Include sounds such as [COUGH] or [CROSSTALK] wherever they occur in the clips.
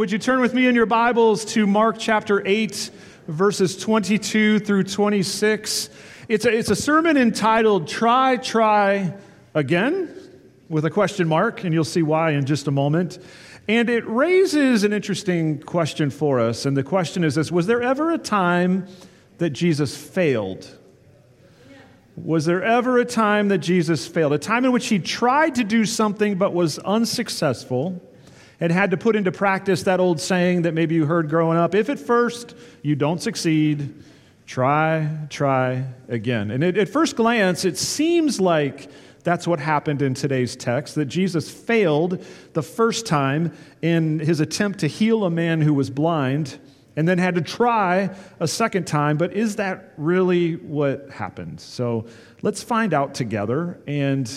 Would you turn with me in your Bibles to Mark chapter 8, verses 22 through 26? It's a, it's a sermon entitled Try, Try Again, with a question mark, and you'll see why in just a moment. And it raises an interesting question for us. And the question is this Was there ever a time that Jesus failed? Was there ever a time that Jesus failed? A time in which he tried to do something but was unsuccessful? And had to put into practice that old saying that maybe you heard growing up if at first you don't succeed, try, try again. And it, at first glance, it seems like that's what happened in today's text that Jesus failed the first time in his attempt to heal a man who was blind and then had to try a second time. But is that really what happened? So let's find out together. And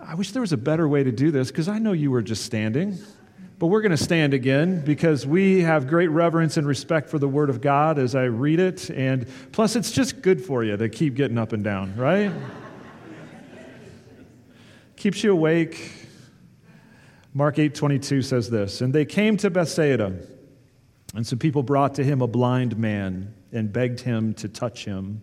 I wish there was a better way to do this because I know you were just standing. But we're going to stand again because we have great reverence and respect for the Word of God as I read it. And plus, it's just good for you to keep getting up and down, right? [LAUGHS] Keeps you awake. Mark 8:22 says this, and they came to Bethsaida, and some people brought to him a blind man and begged him to touch him.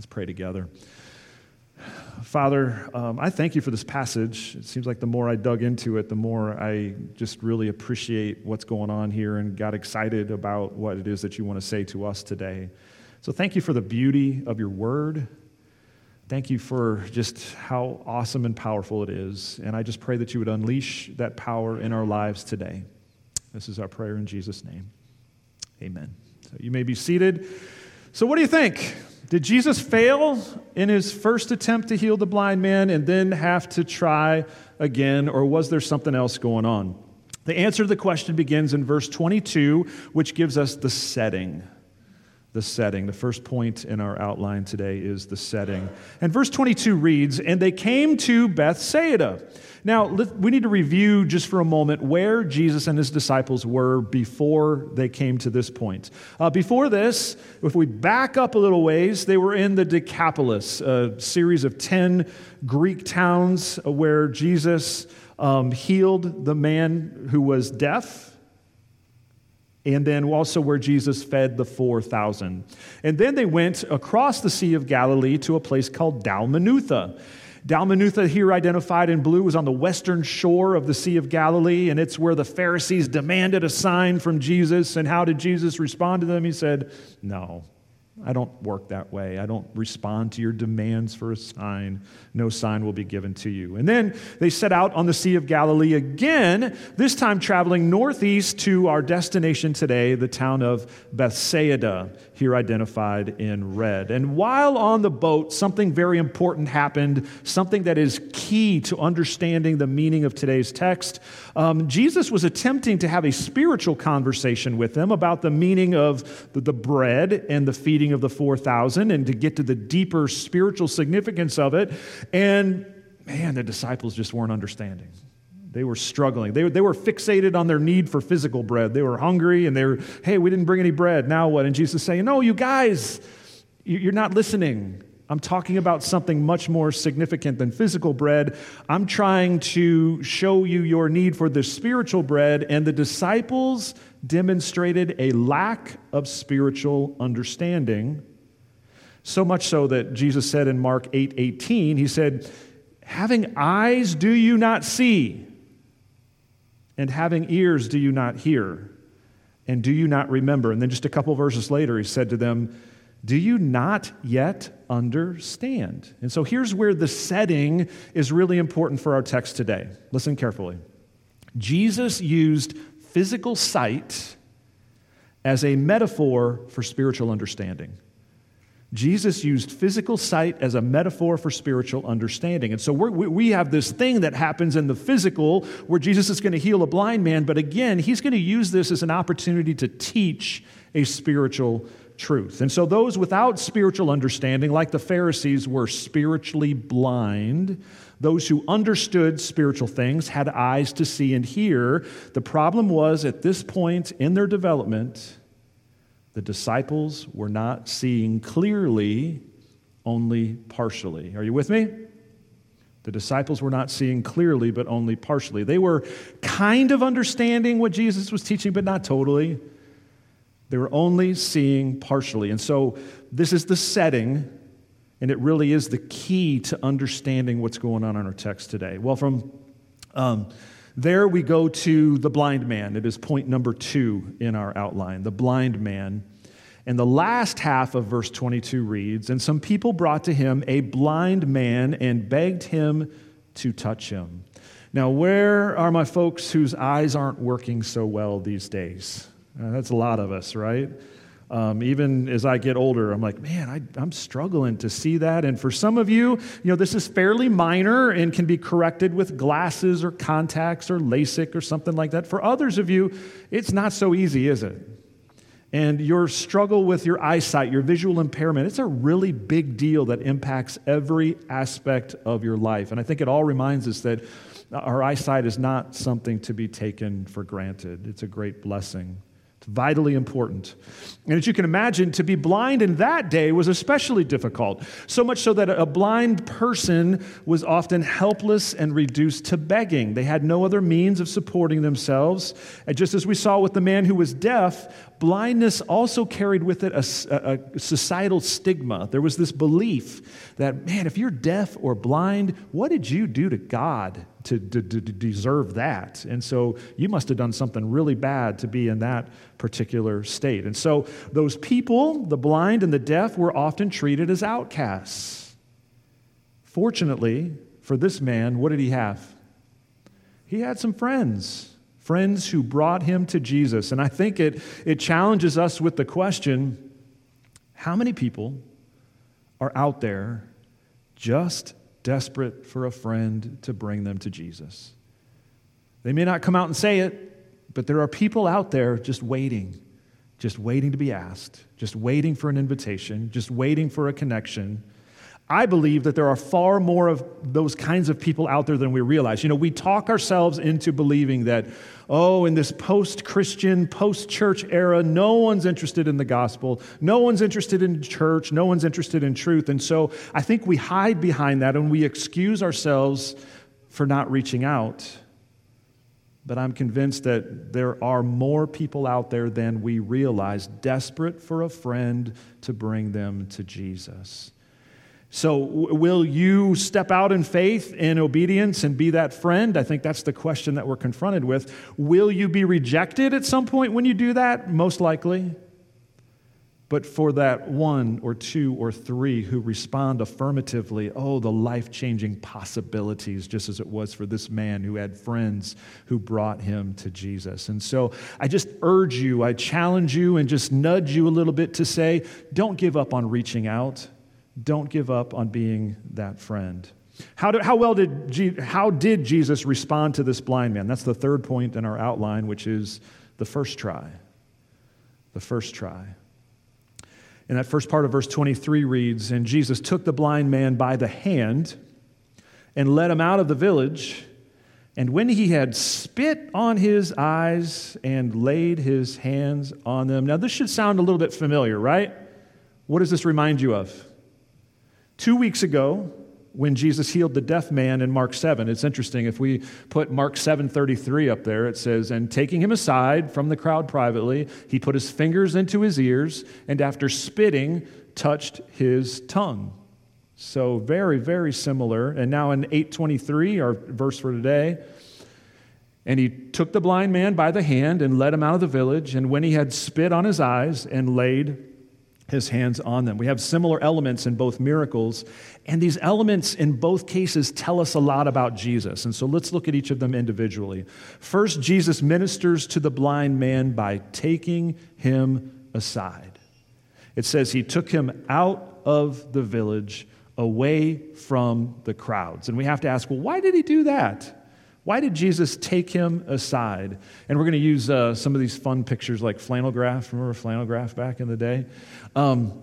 Let's pray together. Father, um, I thank you for this passage. It seems like the more I dug into it, the more I just really appreciate what's going on here and got excited about what it is that you want to say to us today. So thank you for the beauty of your word. Thank you for just how awesome and powerful it is. And I just pray that you would unleash that power in our lives today. This is our prayer in Jesus' name. Amen. So you may be seated. So, what do you think? Did Jesus fail in his first attempt to heal the blind man and then have to try again, or was there something else going on? The answer to the question begins in verse 22, which gives us the setting the setting. The first point in our outline today is the setting. And verse 22 reads, And they came to Bethsaida. Now, we need to review just for a moment where Jesus and his disciples were before they came to this point. Uh, before this, if we back up a little ways, they were in the Decapolis, a series of 10 Greek towns where Jesus um, healed the man who was deaf and then also where Jesus fed the 4,000. And then they went across the Sea of Galilee to a place called Dalmanutha. Dalmanutha, here identified in blue, was on the western shore of the Sea of Galilee, and it's where the Pharisees demanded a sign from Jesus. And how did Jesus respond to them? He said, No, I don't work that way. I don't respond to your demands for a sign. No sign will be given to you. And then they set out on the Sea of Galilee again, this time traveling northeast to our destination today, the town of Bethsaida, here identified in red. And while on the boat, something very important happened, something that is key to understanding the meaning of today's text. Um, Jesus was attempting to have a spiritual conversation with them about the meaning of the, the bread and the feeding of the 4,000 and to get to the deeper spiritual significance of it. And man, the disciples just weren't understanding. They were struggling. They, they were fixated on their need for physical bread. They were hungry and they were, hey, we didn't bring any bread. Now what? And Jesus saying, no, you guys, you're not listening. I'm talking about something much more significant than physical bread. I'm trying to show you your need for the spiritual bread, and the disciples demonstrated a lack of spiritual understanding. So much so that Jesus said in Mark 8 18, He said, Having eyes, do you not see? And having ears, do you not hear? And do you not remember? And then just a couple verses later, he said to them, Do you not yet understand? And so here's where the setting is really important for our text today. Listen carefully. Jesus used physical sight as a metaphor for spiritual understanding. Jesus used physical sight as a metaphor for spiritual understanding. And so we have this thing that happens in the physical where Jesus is going to heal a blind man, but again, he's going to use this as an opportunity to teach a spiritual truth. And so those without spiritual understanding, like the Pharisees, were spiritually blind. Those who understood spiritual things had eyes to see and hear. The problem was at this point in their development, the disciples were not seeing clearly, only partially. Are you with me? The disciples were not seeing clearly, but only partially. They were kind of understanding what Jesus was teaching, but not totally. They were only seeing partially. And so, this is the setting, and it really is the key to understanding what's going on in our text today. Well, from um, there we go to the blind man. It is point number two in our outline the blind man. And the last half of verse 22 reads And some people brought to him a blind man and begged him to touch him. Now, where are my folks whose eyes aren't working so well these days? Uh, that's a lot of us, right? Um, even as I get older, I'm like, man, I, I'm struggling to see that. And for some of you, you know, this is fairly minor and can be corrected with glasses or contacts or LASIK or something like that. For others of you, it's not so easy, is it? And your struggle with your eyesight, your visual impairment, it's a really big deal that impacts every aspect of your life. And I think it all reminds us that our eyesight is not something to be taken for granted, it's a great blessing. It's vitally important. And as you can imagine, to be blind in that day was especially difficult. So much so that a blind person was often helpless and reduced to begging. They had no other means of supporting themselves. And just as we saw with the man who was deaf, blindness also carried with it a, a, societal stigma. There was this belief that, man, if you're deaf or blind, what did you do to God to, to, to deserve that? And so you must have done something really bad to be in that particular state. And so those people, the blind and the deaf, were often treated as outcasts. Fortunately, for this man, what did he have? He had some friends friends who brought him to Jesus. And I think it, it challenges us with the question how many people are out there just desperate for a friend to bring them to Jesus? They may not come out and say it, but there are people out there just waiting, just waiting to be asked, just waiting for an invitation, just waiting for a connection. I believe that there are far more of those kinds of people out there than we realize. You know, we talk ourselves into believing that, oh, in this post Christian, post church era, no one's interested in the gospel. No one's interested in church. No one's interested in truth. And so I think we hide behind that and we excuse ourselves for not reaching out. But I'm convinced that there are more people out there than we realize, desperate for a friend to bring them to Jesus. So, will you step out in faith and obedience and be that friend? I think that's the question that we're confronted with. Will you be rejected at some point when you do that? Most likely. But for that one or two or three who respond affirmatively, oh, the life changing possibilities, just as it was for this man who had friends who brought him to Jesus. And so I just urge you, I challenge you, and just nudge you a little bit to say, don't give up on reaching out. Don't give up on being that friend. How, how well did, how did Jesus respond to this blind man? That's the third point in our outline, which is the first try. The first try. And that first part of verse 23 reads And Jesus took the blind man by the hand and led him out of the village. And when he had spit on his eyes and laid his hands on them. Now, this should sound a little bit familiar, right? What does this remind you of? Two weeks ago, when Jesus healed the deaf man in Mark 7. It's interesting if we put Mark 7:33 up there it says and taking him aside from the crowd privately he put his fingers into his ears and after spitting touched his tongue. So very very similar and now in 8:23 our verse for today And he took the blind man by the hand and led him out of the village. And when he had spit on his eyes and laid his hands on them. We have similar elements in both miracles, and these elements in both cases tell us a lot about Jesus. And so let's look at each of them individually. First, Jesus ministers to the blind man by taking him aside. It says he took him out of the village, away from the crowds. And we have to ask, well, why did he do that? Why did Jesus take him aside? And we're going to use uh, some of these fun pictures like flannel graph. Remember flannel graph back in the day? Um,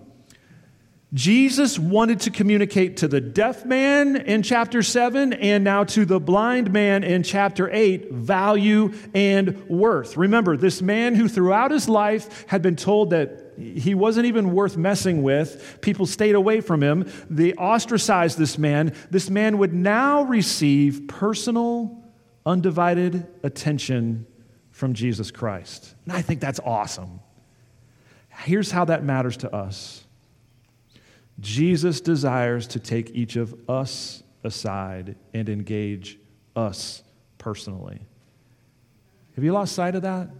Jesus wanted to communicate to the deaf man in chapter 7 and now to the blind man in chapter 8 value and worth. Remember, this man who throughout his life had been told that he wasn't even worth messing with, people stayed away from him, they ostracized this man. This man would now receive personal undivided attention from Jesus Christ. And I think that's awesome. Here's how that matters to us Jesus desires to take each of us aside and engage us personally. Have you lost sight of that?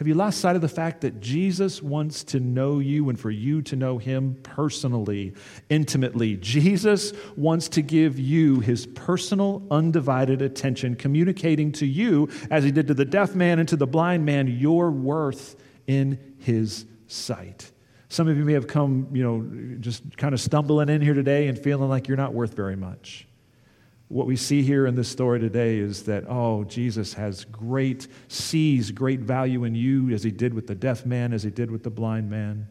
Have you lost sight of the fact that Jesus wants to know you and for you to know him personally, intimately? Jesus wants to give you his personal, undivided attention, communicating to you, as he did to the deaf man and to the blind man, your worth in his sight. Some of you may have come, you know, just kind of stumbling in here today and feeling like you're not worth very much what we see here in this story today is that, oh, Jesus has great, sees great value in you as he did with the deaf man, as he did with the blind man.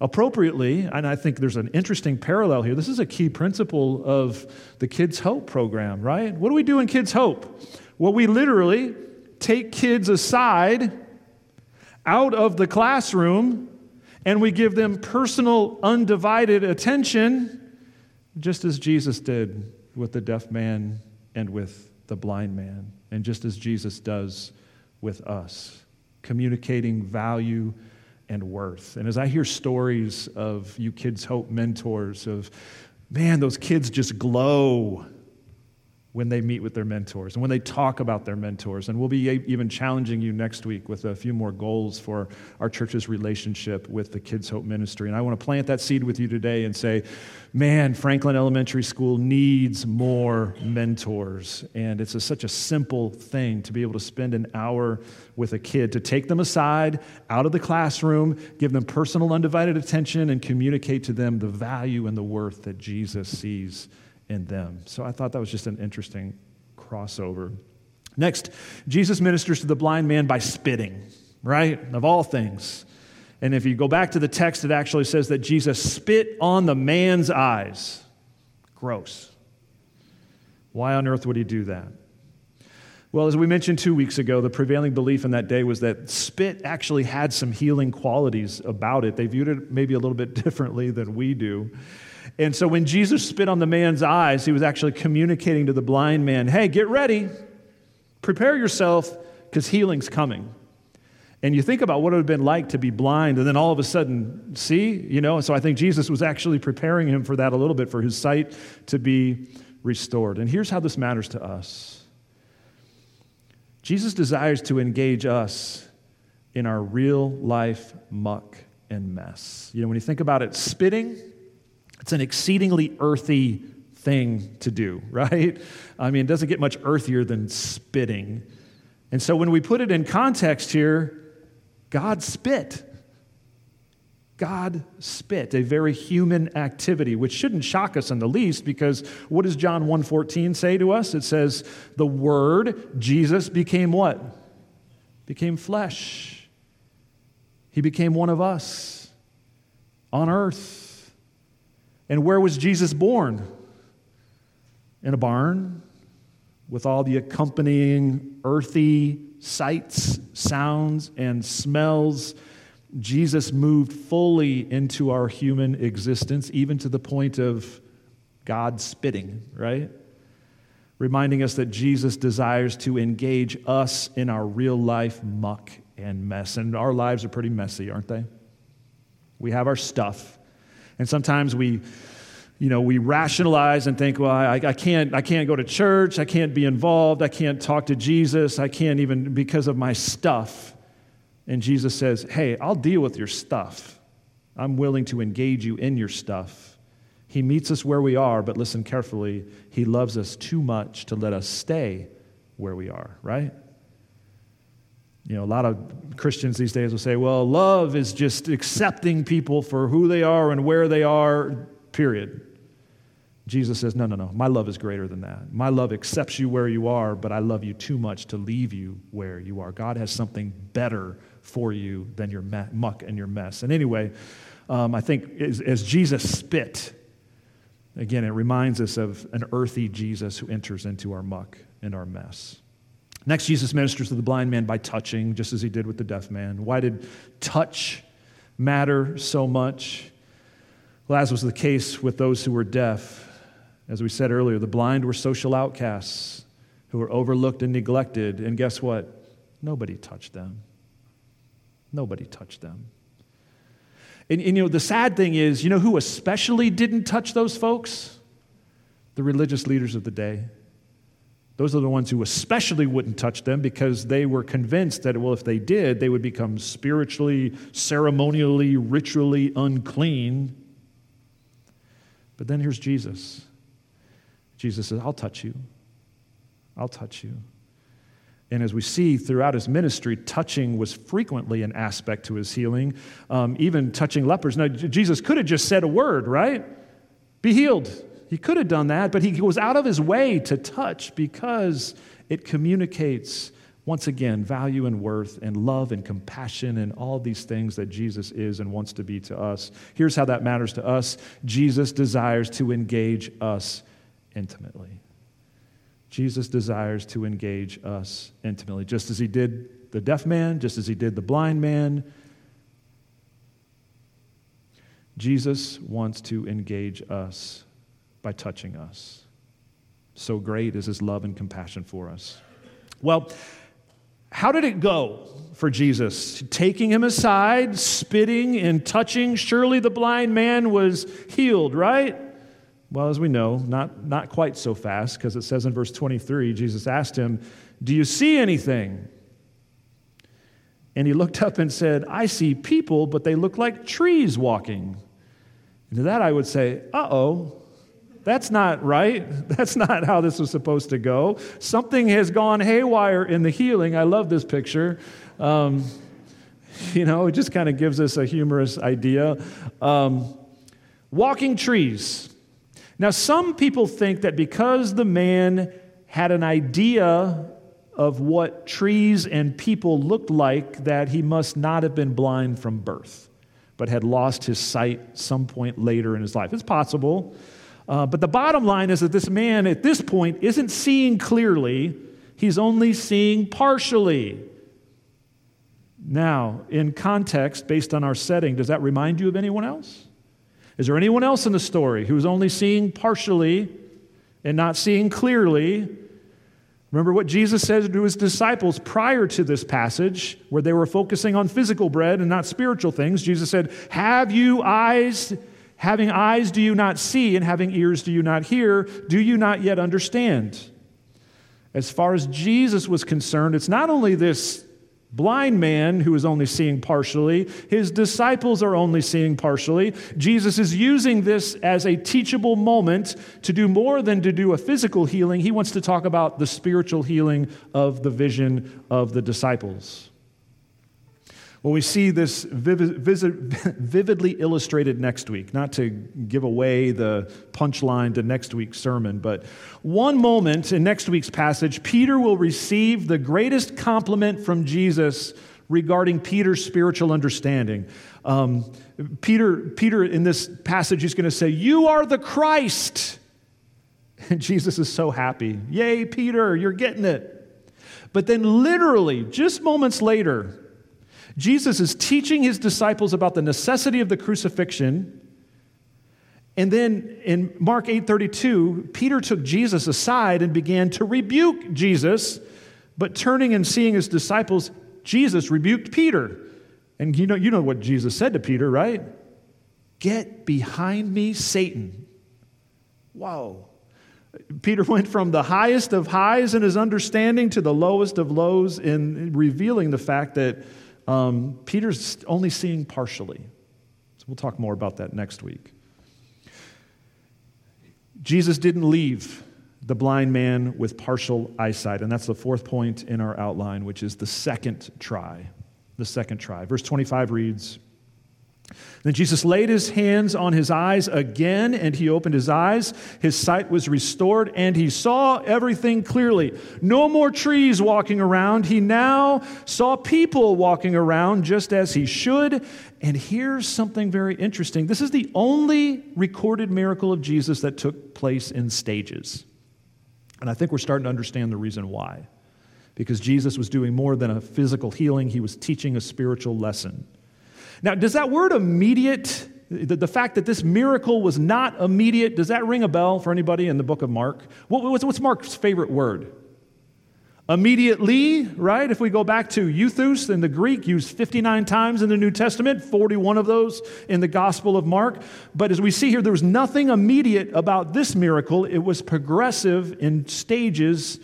Appropriately, and I think there's an interesting parallel here. This is a key principle of the Kids Hope program, right? What do we do in Kids Hope? Well, we literally take kids aside out of the classroom and we give them personal, undivided attention, just as Jesus did with the deaf man and with the blind man, and just as Jesus does with us, communicating value and worth. And as I hear stories of you Kids Hope mentors, of man, those kids just glow when they meet with their mentors and when they talk about their mentors. And we'll be even challenging you next week with a few more goals for our church's relationship with the Kids Hope Ministry. And I want to plant that seed with you today and say, man, Franklin Elementary School needs more mentors. And it's a, such a simple thing to be able to spend an hour with a kid, to take them aside out of the classroom, give them personal, undivided attention, and communicate to them the value and the worth that Jesus sees in them. So I thought that was just an interesting crossover. Next, Jesus ministers to the blind man by spitting, right? Of all things. And if you go back to the text, it actually says that Jesus spit on the man's eyes. Gross. Why on earth would he do that? Well, as we mentioned two weeks ago, the prevailing belief in that day was that spit actually had some healing qualities about it. They viewed it maybe a little bit [LAUGHS] differently than we do. And so when Jesus spit on the man's eyes, he was actually communicating to the blind man, hey, get ready, prepare yourself, because healing's coming. And you think about what it would have been like to be blind and then all of a sudden see, you know. So I think Jesus was actually preparing him for that a little bit, for his sight to be restored. And here's how this matters to us Jesus desires to engage us in our real life muck and mess. You know, when you think about it, spitting, it's an exceedingly earthy thing to do, [LAUGHS] right? I mean, it doesn't get much earthier than spitting. And so when we put it in context here, God spit. God spit, a very human activity, which shouldn't shock us in the least because what does John 1:14 say to us? It says, "The word Jesus became what? Became flesh. He became one of us on earth." And where was Jesus born? In a barn with all the accompanying earthy sights, sounds, and smells. Jesus moved fully into our human existence, even to the point of God spitting, right? Reminding us that Jesus desires to engage us in our real life muck and mess. And our lives are pretty messy, aren't they? We have our stuff. And sometimes we, you know, we rationalize and think, well, I, I, can't, I can't go to church, I can't be involved, I can't talk to Jesus, I can't even because of my stuff. And Jesus says, hey, I'll deal with your stuff. I'm willing to engage you in your stuff. He meets us where we are, but listen carefully, He loves us too much to let us stay where we are, right? You know, a lot of Christians these days will say, well, love is just accepting people for who they are and where they are, period. Jesus says, No, no, no. My love is greater than that. My love accepts you where you are, but I love you too much to leave you where you are. God has something better for you than your muck and your mess. And anyway, um, I think as, as Jesus spit, again, it reminds us of an earthy Jesus who enters into our muck and our mess. Next, Jesus ministers to the blind man by touching, just as he did with the deaf man. Why did touch matter so much? Well, as was the case with those who were deaf, as we said earlier, the blind were social outcasts who were overlooked and neglected. And guess what? Nobody touched them. Nobody touched them. And, and, you know, the sad thing is, you know who especially didn't touch those folks? The religious leaders of the day. Those are the ones who especially wouldn't touch them because they were convinced that, well, if they did, they would become spiritually, ceremonially, ritually unclean. But then here's Jesus. Jesus says, I'll touch you. I'll touch you. And as we see throughout his ministry, touching was frequently an aspect to his healing, um, even touching lepers. Now, Jesus could have just said a word, right? Be healed. He could have done that, but he goes out of his way to touch because it communicates, once again, value and worth and love and compassion and all these things that Jesus is and wants to be to us. Here's how that matters to us Jesus desires to engage us intimately. Jesus desires to engage us intimately, just as he did the deaf man, just as he did the blind man. Jesus wants to engage us by touching us. So great is his love and compassion for us. Well, how did it go for Jesus? Taking him aside, spitting and touching, surely the blind man was healed, right? Well, as we know, not, not quite so fast, because it says in verse 23 Jesus asked him, Do you see anything? And he looked up and said, I see people, but they look like trees walking. And to that I would say, Uh oh, that's not right. [LAUGHS] That's not how this was supposed to go. Something has gone haywire in the healing. I love this picture. Um, [LAUGHS] you know, it just kind of gives us a humorous idea. Um, walking trees. Now, some people think that because the man had an idea of what trees and people looked like, that he must not have been blind from birth, but had lost his sight some point later in his life. It's possible. Uh, but the bottom line is that this man at this point isn't seeing clearly, he's only seeing partially. Now, in context, based on our setting, does that remind you of anyone else? Is there anyone else in the story who's only seeing partially and not seeing clearly? Remember what Jesus said to his disciples prior to this passage, where they were focusing on physical bread and not spiritual things. Jesus said, Have you eyes? Having eyes, do you not see? And having ears, do you not hear? Do you not yet understand? As far as Jesus was concerned, it's not only this blind man who is only seeing partially. His disciples are only seeing partially. Jesus is using this as a teachable moment to do more than to do a physical healing. He wants to talk about the spiritual healing of the vision of the disciples. Well, we see this [LAUGHS] vividly illustrated next week, not to give away the punchline to next week's sermon, but one moment in next week's passage, Peter will receive the greatest compliment from Jesus regarding Peter's spiritual understanding. Um, Peter, Peter, in this passage, is going to say, You are the Christ. And Jesus is so happy. Yay, Peter, you're getting it. But then, literally, just moments later, Jesus is teaching his disciples about the necessity of the crucifixion. And then in Mark 8:32, Peter took Jesus aside and began to rebuke Jesus, but turning and seeing his disciples, Jesus rebuked Peter. And you know, you know what Jesus said to Peter, right? Get behind me, Satan. Whoa. Peter went from the highest of highs in his understanding to the lowest of lows in revealing the fact that um, Peter's only seeing partially. So we'll talk more about that next week. Jesus didn't leave the blind man with partial eyesight, and that's the fourth point in our outline, which is the second try. The second try. Verse 25 reads, then Jesus laid his hands on his eyes again, and he opened his eyes. His sight was restored, and he saw everything clearly. No more trees walking around. He now saw people walking around just as he should. And here's something very interesting this is the only recorded miracle of Jesus that took place in stages. And I think we're starting to understand the reason why. Because Jesus was doing more than a physical healing, he was teaching a spiritual lesson. Now, does that word immediate, the, the, fact that this miracle was not immediate, does that ring a bell for anybody in the book of Mark? What, what's, what's Mark's favorite word? Immediately, right? If we go back to euthus in the Greek, used 59 times in the New Testament, 41 of those in the Gospel of Mark. But as we see here, there was nothing immediate about this miracle. It was progressive in stages,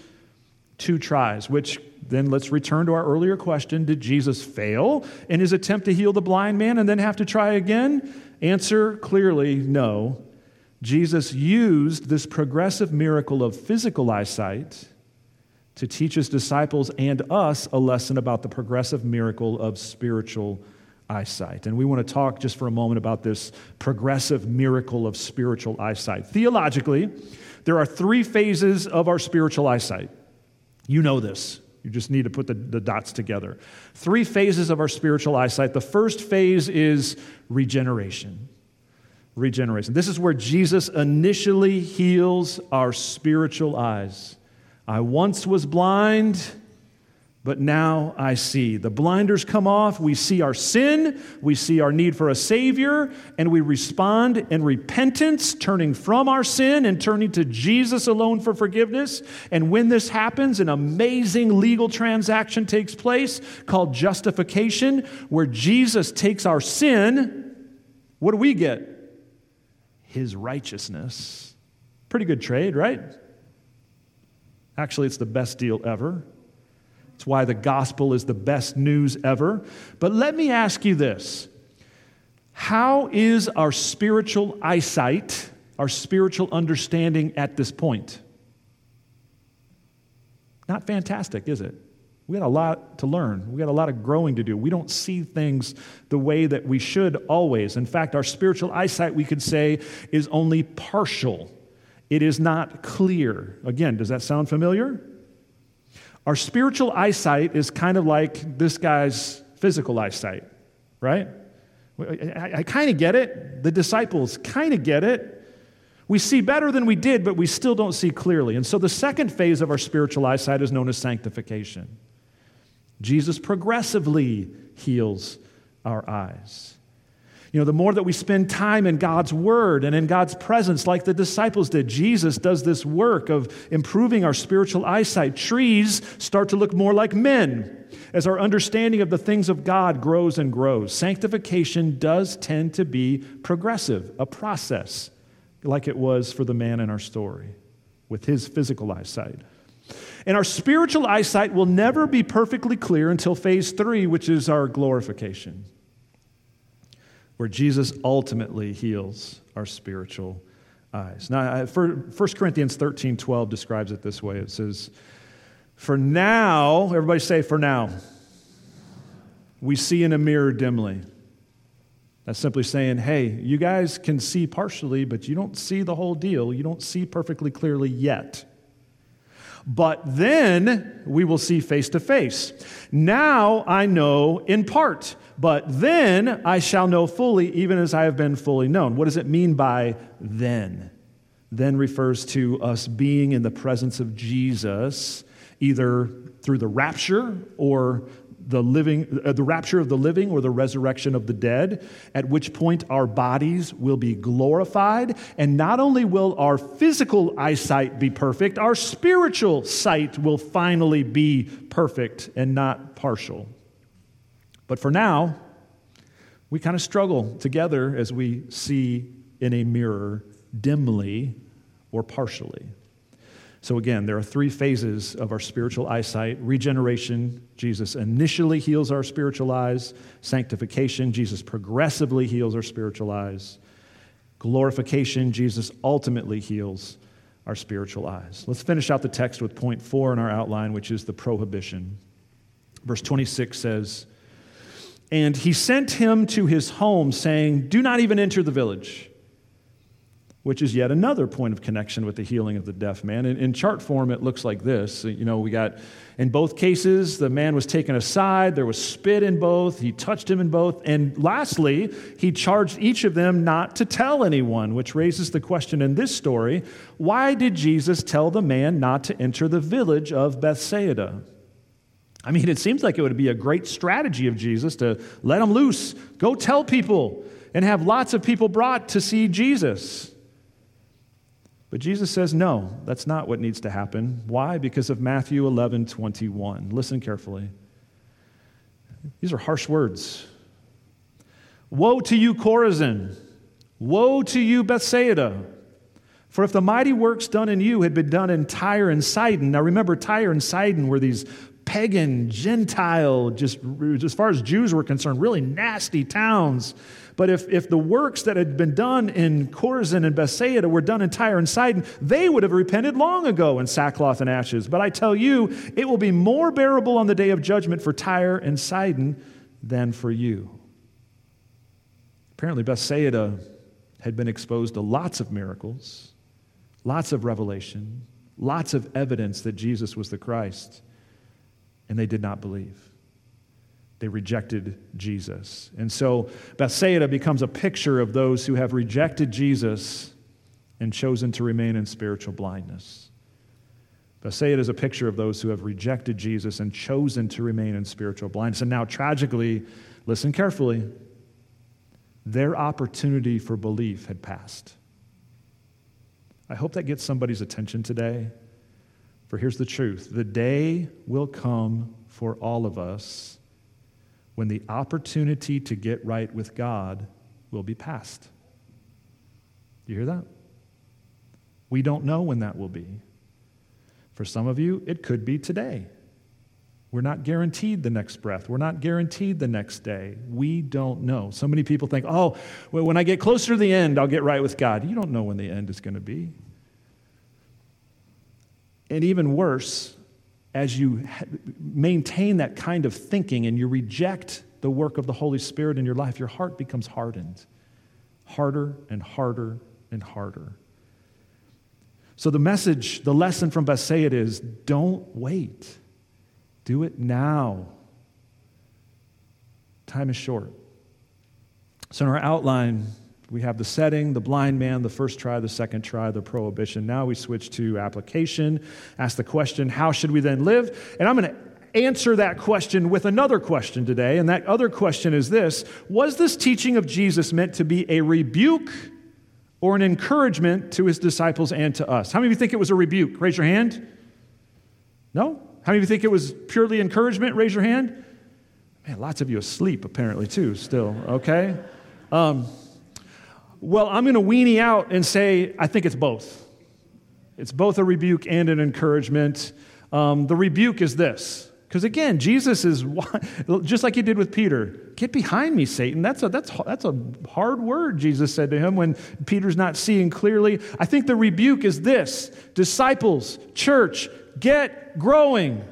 two tries, which then let's return to our earlier question Did Jesus fail in his attempt to heal the blind man and then have to try again? Answer clearly no. Jesus used this progressive miracle of physical eyesight to teach his disciples and us a lesson about the progressive miracle of spiritual eyesight. And we want to talk just for a moment about this progressive miracle of spiritual eyesight. Theologically, there are three phases of our spiritual eyesight. You know this. You just need to put the, the dots together. Three phases of our spiritual eyesight. The first phase is regeneration. Regeneration. This is where Jesus initially heals our spiritual eyes. I once was blind but now I see. The blinders come off. We see our sin. We see our need for a Savior. And we respond in repentance, turning from our sin and turning to Jesus alone for forgiveness. And when this happens, an amazing legal transaction takes place called justification, where Jesus takes our sin. What do we get? His righteousness. Pretty good trade, right? Actually, it's the best deal ever. It's why the gospel is the best news ever. But let me ask you this How is our spiritual eyesight, our spiritual understanding at this point? Not fantastic, is it? We got a lot to learn. We got a lot of growing to do. We don't see things the way that we should always. In fact, our spiritual eyesight, we could say, is only partial. It is not clear. Again, does that sound familiar? Our spiritual eyesight is kind of like this guy's physical eyesight, right? I, I kind of get it. The disciples kind of get it. We see better than we did, but we still don't see clearly. And so the second phase of our spiritual eyesight is known as sanctification. Jesus progressively heals our eyes. You know, the more that we spend time in God's Word and in God's presence, like the disciples did, Jesus does this work of improving our spiritual eyesight. Trees start to look more like men as our understanding of the things of God grows and grows. Sanctification does tend to be progressive, a process, like it was for the man in our story with his physical eyesight. And our spiritual eyesight will never be perfectly clear until phase three, which is our glorification where Jesus ultimately heals our spiritual eyes. Now, 1 Corinthians 13 12 describes it this way it says, For now, everybody say, for now, we see in a mirror dimly. That's simply saying, hey, you guys can see partially, but you don't see the whole deal. You don't see perfectly clearly yet. But then we will see face to face. Now I know in part but then I shall know fully, even as I have been fully known. What does it mean by then? Then refers to us being in the presence of Jesus, either through the rapture or the living uh, the rapture of the living or the resurrection of the dead at which point our bodies will be glorified and not only will our physical eyesight be perfect our spiritual sight will finally be perfect and not partial but for now, we kind of struggle together as we see in a mirror dimly or partially. So, again, there are three phases of our spiritual eyesight regeneration, Jesus initially heals our spiritual eyes, sanctification, Jesus progressively heals our spiritual eyes, glorification, Jesus ultimately heals our spiritual eyes. Let's finish out the text with point four in our outline, which is the prohibition. Verse 26 says, And he sent him to his home, saying, Do not even enter the village which is yet another point of connection with the healing of the deaf man. In, in, chart form, it looks like this. You know, we got, in both cases, the man was taken aside, there was spit in both, he touched him in both, and lastly, he charged each of them not to tell anyone, which raises the question in this story why did Jesus tell the man not to enter the village of Bethsaida? I mean, it seems like it would be a great strategy of Jesus to let him loose, go tell people, and have lots of people brought to see Jesus. But Jesus says, no, that's not what needs to happen. Why? Because of Matthew 11 21. Listen carefully. These are harsh words. Woe to you, Chorazin! Woe to you, Bethsaida! For if the mighty works done in you had been done in Tyre and Sidon, now remember, Tyre and Sidon were these pagan, Gentile, just as far as Jews were concerned, really nasty towns. But if, if the works that had been done in Chorazin and Bethsaida were done in Tyre and Sidon, they would have repented long ago in sackcloth and ashes. But I tell you, it will be more bearable on the day of judgment for Tyre and Sidon than for you. Apparently, Bethsaida had been exposed to lots of miracles, lots of revelation, lots of evidence that Jesus was the Christ and they did not believe. They rejected Jesus. And so Bethsaida becomes a picture of those who have rejected Jesus and chosen to remain in spiritual blindness. Bethsaida is a picture of those who have rejected Jesus and chosen to remain in spiritual blindness. And now, tragically, listen carefully, their opportunity for belief had passed. I hope that gets somebody's attention today. For here's the truth the day will come for all of us when the opportunity to get right with God will be past. You hear that? We don't know when that will be. For some of you, it could be today. We're not guaranteed the next breath. We're not guaranteed the next day. We don't know. So many people think, oh, well, when I get closer to the end, I'll get right with God. You don't know when the end is going to be. And even worse, as you maintain that kind of thinking and you reject the work of the Holy Spirit in your life, your heart becomes hardened. Harder and harder and harder. So, the message, the lesson from Bethsaida is don't wait. Do it now. Time is short. So, in our outline, we have the setting, the blind man, the first try, the second try, the prohibition. Now we switch to application. Ask the question, how should we then live? And I'm going to answer that question with another question today. And that other question is this Was this teaching of Jesus meant to be a rebuke or an encouragement to his disciples and to us? How many of you think it was a rebuke? Raise your hand. No? How many of you think it was purely encouragement? Raise your hand. Man, lots of you asleep apparently too, still, okay? Um, well, I'm going to weenie out and say, I think it's both. It's both a rebuke and an encouragement. Um, the rebuke is this. Because again, Jesus is [LAUGHS] just like he did with Peter. Get behind me, Satan. That's a, that's, that's a hard word, Jesus said to him when Peter's not seeing clearly. I think the rebuke is this disciples, church, get growing.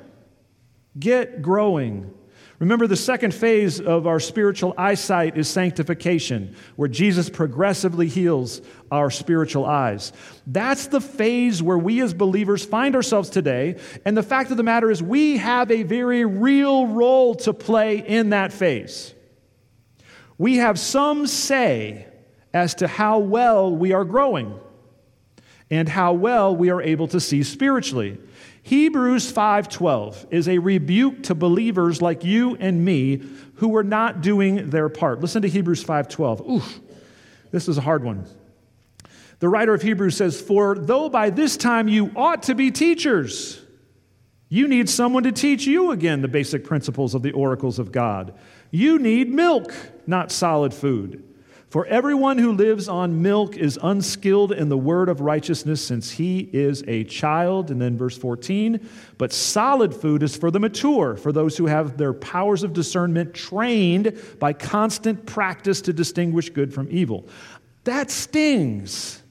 Get growing. Remember, the second phase of our spiritual eyesight is sanctification, where Jesus progressively heals our spiritual eyes. That's the phase where we as believers find ourselves today. And the fact of the matter is, we have a very real role to play in that phase. We have some say as to how well we are growing and how well we are able to see spiritually. Hebrews 5:12 is a rebuke to believers like you and me who were not doing their part. Listen to Hebrews 5:12. Oof. This is a hard one. The writer of Hebrews says, "For though by this time you ought to be teachers, you need someone to teach you again the basic principles of the oracles of God. You need milk, not solid food." For everyone who lives on milk is unskilled in the word of righteousness since he is a child. And then verse 14, but solid food is for the mature, for those who have their powers of discernment trained by constant practice to distinguish good from evil. That stings.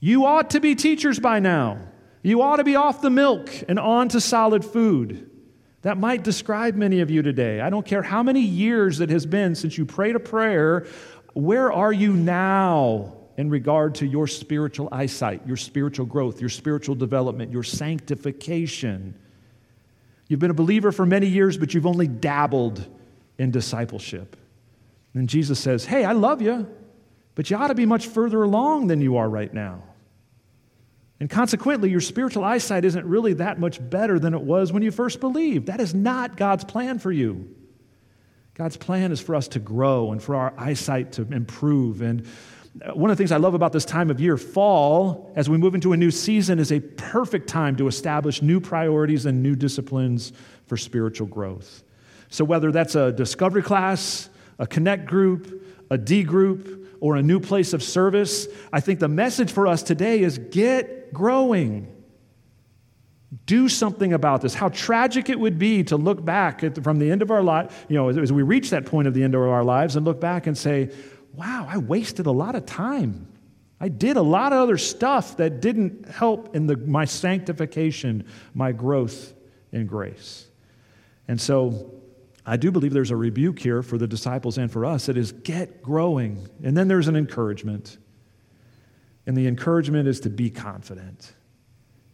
You ought to be teachers by now. You ought to be off the milk and on to solid food. That might describe many of you today. I don't care how many years it has been since you prayed a prayer. Where are you now in regard to your spiritual eyesight, your spiritual growth, your spiritual development, your sanctification? You've been a believer for many years, but you've only dabbled in discipleship. And Jesus says, Hey, I love you, but you ought to be much further along than you are right now. And consequently, your spiritual eyesight isn't really that much better than it was when you first believed. That is not God's plan for you. God's plan is for us to grow and for our eyesight to improve. And uh, one of the things I love about this time of year, fall, as we move into a new season, is a perfect time to establish new priorities and new disciplines for spiritual growth. So, whether that's a discovery class, a connect group, a D group, or a new place of service, I think the message for us today is get growing. Do something about this. How tragic it would be to look back at, from the end of our life, you know, as, as we reach that point of the end of our lives and look back and say, wow, I wasted a lot of time. I did a lot of other stuff that didn't help in the, my sanctification, my growth in grace. And so I do believe there's a rebuke here for the disciples and for us. It is get growing. And then there's an encouragement. And the encouragement is to be confident.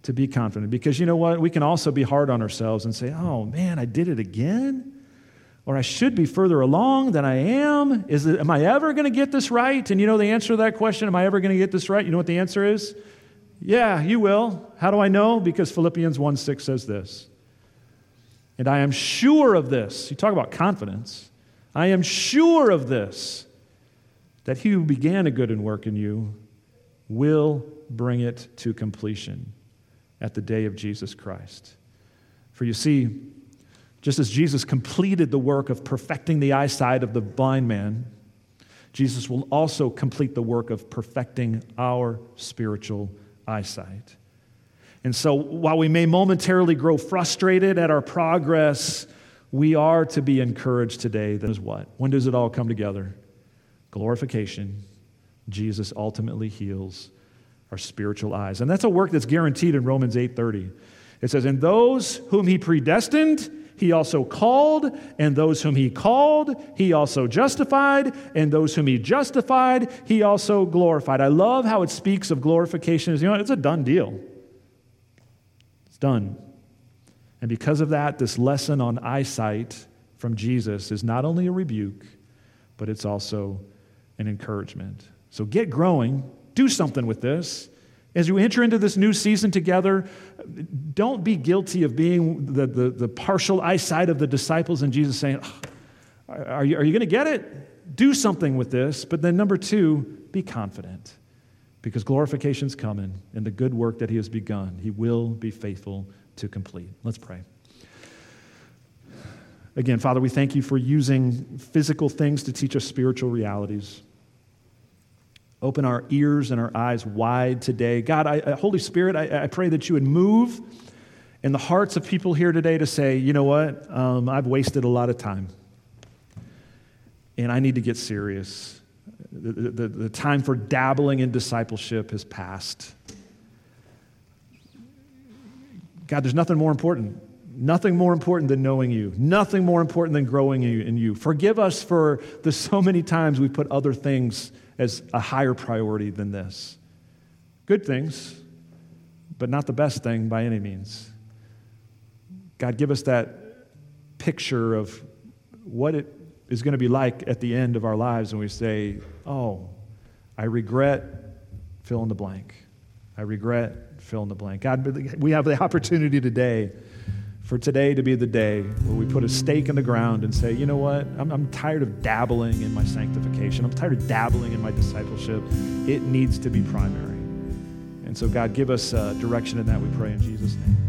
To be confident. Because you know what? We can also be hard on ourselves and say, oh man, I did it again. Or I should be further along than I am. Is it, am I ever going to get this right? And you know the answer to that question, am I ever going to get this right? You know what the answer is? Yeah, you will. How do I know? Because Philippians 1 6 says this. And I am sure of this. You talk about confidence. I am sure of this, that he who began a good and work in you will bring it to completion at the day of Jesus Christ. For you see, just as Jesus completed the work of perfecting the eyesight of the blind man, Jesus will also complete the work of perfecting our spiritual eyesight. And so, while we may momentarily grow frustrated at our progress, we are to be encouraged today. That is what? When does it all come together? Glorification. Jesus ultimately heals our spiritual eyes. And that's a work that's guaranteed in Romans 8:30. It says, "And those whom he predestined, he also called, and those whom he called, he also justified, and those whom he justified, he also glorified." I love how it speaks of glorification as you know, it's a done deal. It's done. And because of that, this lesson on eyesight from Jesus is not only a rebuke, but it's also an encouragement. So get growing, do something with this. As you enter into this new season together, don't be guilty of being the, the, the partial eyesight of the disciples and Jesus saying, ah, Are you, are you going to get it? Do something with this. But then, number two, be confident because glorification's coming and the good work that he has begun, he will be faithful to complete. Let's pray. Again, Father, we thank you for using physical things to teach us spiritual realities. Open our ears and our eyes wide today. God, I, Holy Spirit, I, I, pray that you would move in the hearts of people here today to say, you know what, um, I've wasted a lot of time and I need to get serious. The, the, the time for dabbling in discipleship has passed. God, there's nothing more important. Nothing more important than knowing you. Nothing more important than growing in you. Forgive us for the so many times we put other things as a higher priority than this. Good things, but not the best thing by any means. God, give us that picture of what it is going to be like at the end of our lives when we say, Oh, I regret fill in the blank. I regret fill in the blank. God, we have the opportunity today for today to be the day where we put a stake in the ground and say, you know what? I'm, I'm tired of dabbling in my sanctification. I'm tired of dabbling in my discipleship. It needs to be primary. And so, God, give us uh, direction in that, we pray in Jesus' name.